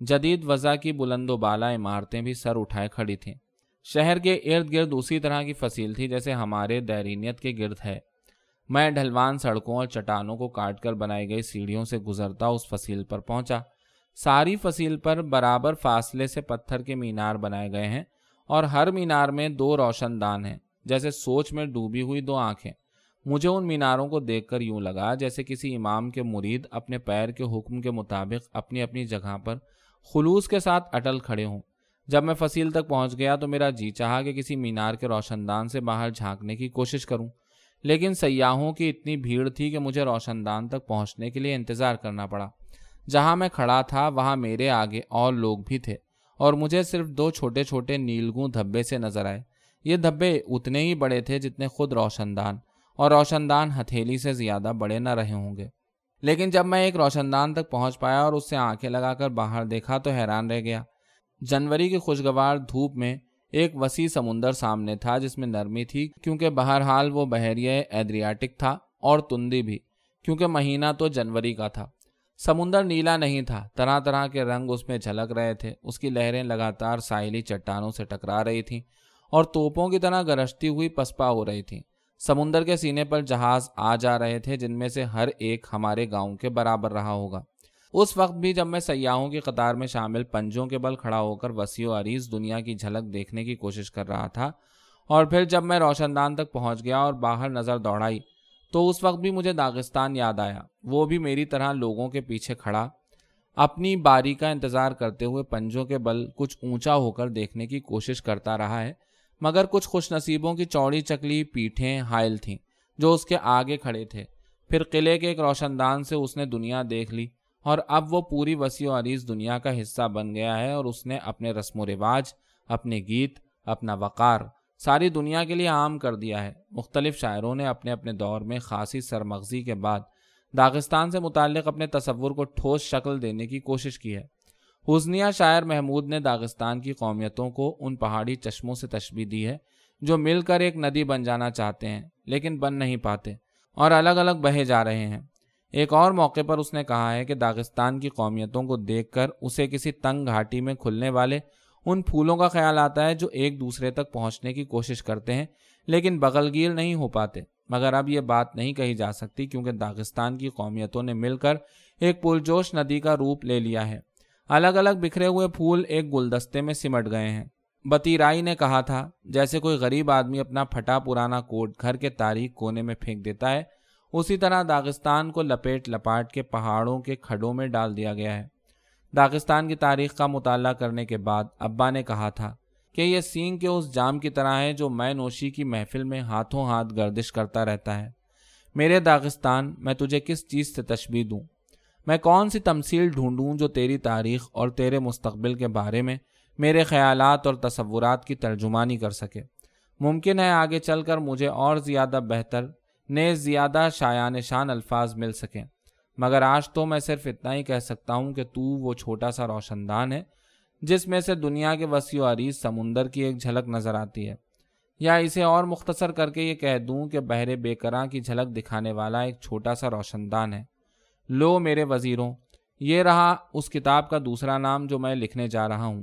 جدید وضع کی بلند و بالا عمارتیں بھی سر اٹھائے کھڑی تھیں۔ شہر کے ارد گرد اسی طرح کی فصیل تھی جیسے ہمارے دیرینیت کے گرد ہے۔ میں ڈھلوان سڑکوں اور چٹانوں کو کاٹ کر بنائی گئی سیڑھیوں سے گزرتا اس فصیل پر پہنچا۔ ساری فصیل پر برابر فاصلے سے پتھر کے مینار بنائے گئے ہیں اور ہر مینار میں دو روشن دان ہیں، جیسے سوچ میں ڈوبی ہوئی دو آنکھیں۔ مجھے ان میناروں کو دیکھ کر یوں لگا جیسے کسی امام کے مرید اپنے پیر کے حکم کے مطابق اپنی اپنی جگہ پر خلوص کے ساتھ اٹل کھڑے ہوں۔ جب میں فصیل تک پہنچ گیا تو میرا جی چاہا کہ کسی مینار کے روشن دان سے باہر جھانکنے کی کوشش کروں۔ لیکن سیاحوں کی اتنی بھیڑ تھی کہ مجھے روشن دان تک پہنچنے کے لیے انتظار کرنا پڑا۔ جہاں میں کھڑا تھا وہاں میرے آگے اور لوگ بھی تھے اور مجھے صرف دو چھوٹے چھوٹے نیلگوں دھبے سے نظر آئے۔ یہ دھبے اتنے ہی بڑے تھے جتنے خود روشن دان اور روشن دان ہتھیلی سے زیادہ بڑے نہ رہے ہوں گے۔ لیکن جب میں ایک روشن دان تک پہنچ پایا اور اس سے آنکھیں لگا کر باہر دیکھا تو حیران رہ گیا۔ جنوری کی خوشگوار دھوپ میں ایک وسیع سمندر سامنے تھا جس میں نرمی تھی، کیونکہ بہرحال وہ بحریہ ایدریاٹک تھا اور تندی بھی، کیونکہ مہینہ تو جنوری کا تھا۔ سمندر نیلا نہیں تھا، طرح طرح کے رنگ اس میں جھلک رہے تھے۔ اس کی لہریں لگاتار ساحلی چٹانوں سے ٹکرا رہی تھیں اور توپوں کی طرح گرجتی ہوئی پسپا ہو رہی تھیں۔ سمندر کے سینے پر جہاز آ جا رہے تھے، جن میں سے ہر ایک ہمارے گاؤں کے برابر رہا ہوگا۔ اس وقت بھی جب میں سیاحوں کی قطار میں شامل پنجوں کے بل کھڑا ہو کر وسیع و عریض دنیا کی جھلک دیکھنے کی کوشش کر رہا تھا، اور پھر جب میں روشن دان تک پہنچ گیا اور باہر نظر دوڑائی، تو اس وقت بھی مجھے داغستان یاد آیا۔ وہ بھی میری طرح لوگوں کے پیچھے کھڑا، اپنی باری کا انتظار کرتے ہوئے پنجوں کے بل کچھ اونچا ہو کر دیکھنے کی کوشش کرتا رہا ہے۔ مگر کچھ خوش نصیبوں کی چوڑی چکلی پیٹھیں حائل تھیں جو اس کے آگے کھڑے تھے۔ پھر قلعے کے ایک روشن دان سے اس نے دنیا دیکھ لی اور اب وہ پوری وسیع و عریض دنیا کا حصہ بن گیا ہے اور اس نے اپنے رسم و رواج، اپنے گیت، اپنا وقار ساری دنیا کے لیے عام کر دیا ہے۔ مختلف شاعروں نے اپنے اپنے دور میں خاصی سرمغزی کے بعد داغستان سے متعلق اپنے تصور کو ٹھوس شکل دینے کی کوشش کی ہے۔ حسنیہ شاعر محمود نے داغستان کی قومیتوں کو ان پہاڑی چشموں سے تشبیح دی ہے جو مل کر ایک ندی بن جانا چاہتے ہیں، لیکن بن نہیں پاتے اور الگ الگ بہے جا رہے ہیں۔ ایک اور موقع پر اس نے کہا ہے کہ داغستان کی قومیتوں کو دیکھ کر اسے کسی تنگ گھاٹی میں کھلنے والے ان پھولوں کا خیال آتا ہے جو ایک دوسرے تک پہنچنے کی کوشش کرتے ہیں، لیکن بغل گیر نہیں ہو پاتے۔ مگر اب یہ بات نہیں کہی جا سکتی کیونکہ داغستان کی قومیتوں نے مل کر ایک پرجوش ندی کا روپ لے لیا ہے۔ الگ الگ بکھرے ہوئے پھول ایک گلدستے میں سمٹ گئے ہیں۔ بتیرائی نے کہا تھا، جیسے کوئی غریب آدمی اپنا پھٹا پرانا کوٹ گھر کے تاریخ کونے میں پھینک دیتا ہے، اسی طرح داغستان کو لپیٹ لپاٹ کے پہاڑوں کے کھڈوں میں ڈال دیا گیا ہے۔ داغستان کی تاریخ کا مطالعہ کرنے کے بعد ابا نے کہا تھا کہ یہ سینگ کے اس جام کی طرح ہے جو میں نوشی کی محفل میں ہاتھوں ہاتھ گردش کرتا رہتا ہے۔ میرے داغستان، میں تجھے کس چیز سے تشبیح دوں؟ میں کون سی تمثیل ڈھونڈوں جو تیری تاریخ اور تیرے مستقبل کے بارے میں میرے خیالات اور تصورات کی ترجمانی کر سکے؟ ممکن ہے آگے چل کر مجھے اور زیادہ بہتر نیز زیادہ شایان شان الفاظ مل سکیں۔ مگر آج تو میں صرف اتنا ہی کہہ سکتا ہوں کہ تو وہ چھوٹا سا روشن دان ہے، جس میں سے دنیا کے وسیع و عریض سمندر کی ایک جھلک نظر آتی ہے۔ یا اسے اور مختصر کر کے یہ کہہ دوں کہ بہرے بے کی جھلک دکھانے والا ایک چھوٹا سا روشن دان ہے۔ لو میرے وزیروں، یہ رہا اس کتاب کا دوسرا نام جو میں لکھنے جا رہا ہوں۔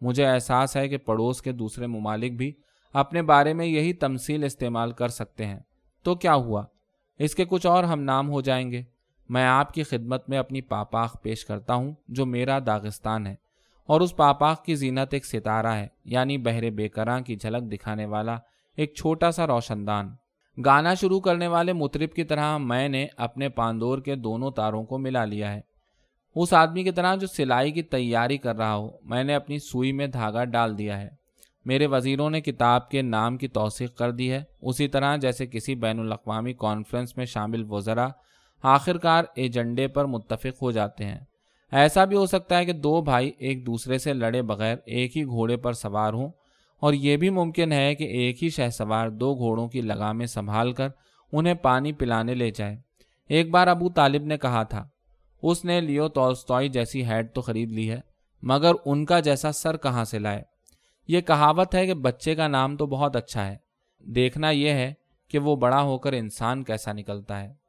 مجھے احساس ہے کہ پڑوس کے دوسرے ممالک بھی اپنے بارے میں یہی تمثیل استعمال کر سکتے ہیں۔ تو کیا ہوا؟ اس کے کچھ اور ہم نام ہو جائیں گے۔ میں آپ کی خدمت میں اپنی پاپاخ پیش کرتا ہوں جو میرا داغستان ہے۔ اور اس پاپاخ کی زینت ایک ستارہ ہے یعنی بہرے بے کراں کی جھلک دکھانے والا ایک چھوٹا سا روشن دان۔ گانا شروع کرنے والے مطرب کی طرح میں نے اپنے پاندور کے دونوں تاروں کو ملا لیا ہے۔ اس آدمی کی طرح جو سلائی کی تیاری کر رہا ہو، میں نے اپنی سوئی میں دھاگا ڈال دیا ہے۔ میرے وزیروں نے کتاب کے نام کی توثیق کر دی ہے۔ اسی طرح جیسے کسی بین الاقوامی کانفرنس میں شامل وزراء آخر کار ایجنڈے پر متفق ہو جاتے ہیں۔ ایسا بھی ہو سکتا ہے کہ دو بھائی ایک دوسرے سے لڑے بغیر ایک ہی گھوڑے پر سوار ہوں اور یہ بھی ممکن ہے کہ ایک ہی شہ سوار دو گھوڑوں کی لگامیں سنبھال کر انہیں پانی پلانے لے جائے۔ ایک بار ابو طالب نے کہا تھا، اس نے لیو تولستوئی جیسی ہیڈ تو خرید لی ہے، مگر ان کا جیسا سر کہاں سے لائے؟ یہ کہاوت ہے کہ بچے کا نام تو بہت اچھا ہے، دیکھنا یہ ہے کہ وہ بڑا ہو کر انسان کیسا نکلتا ہے۔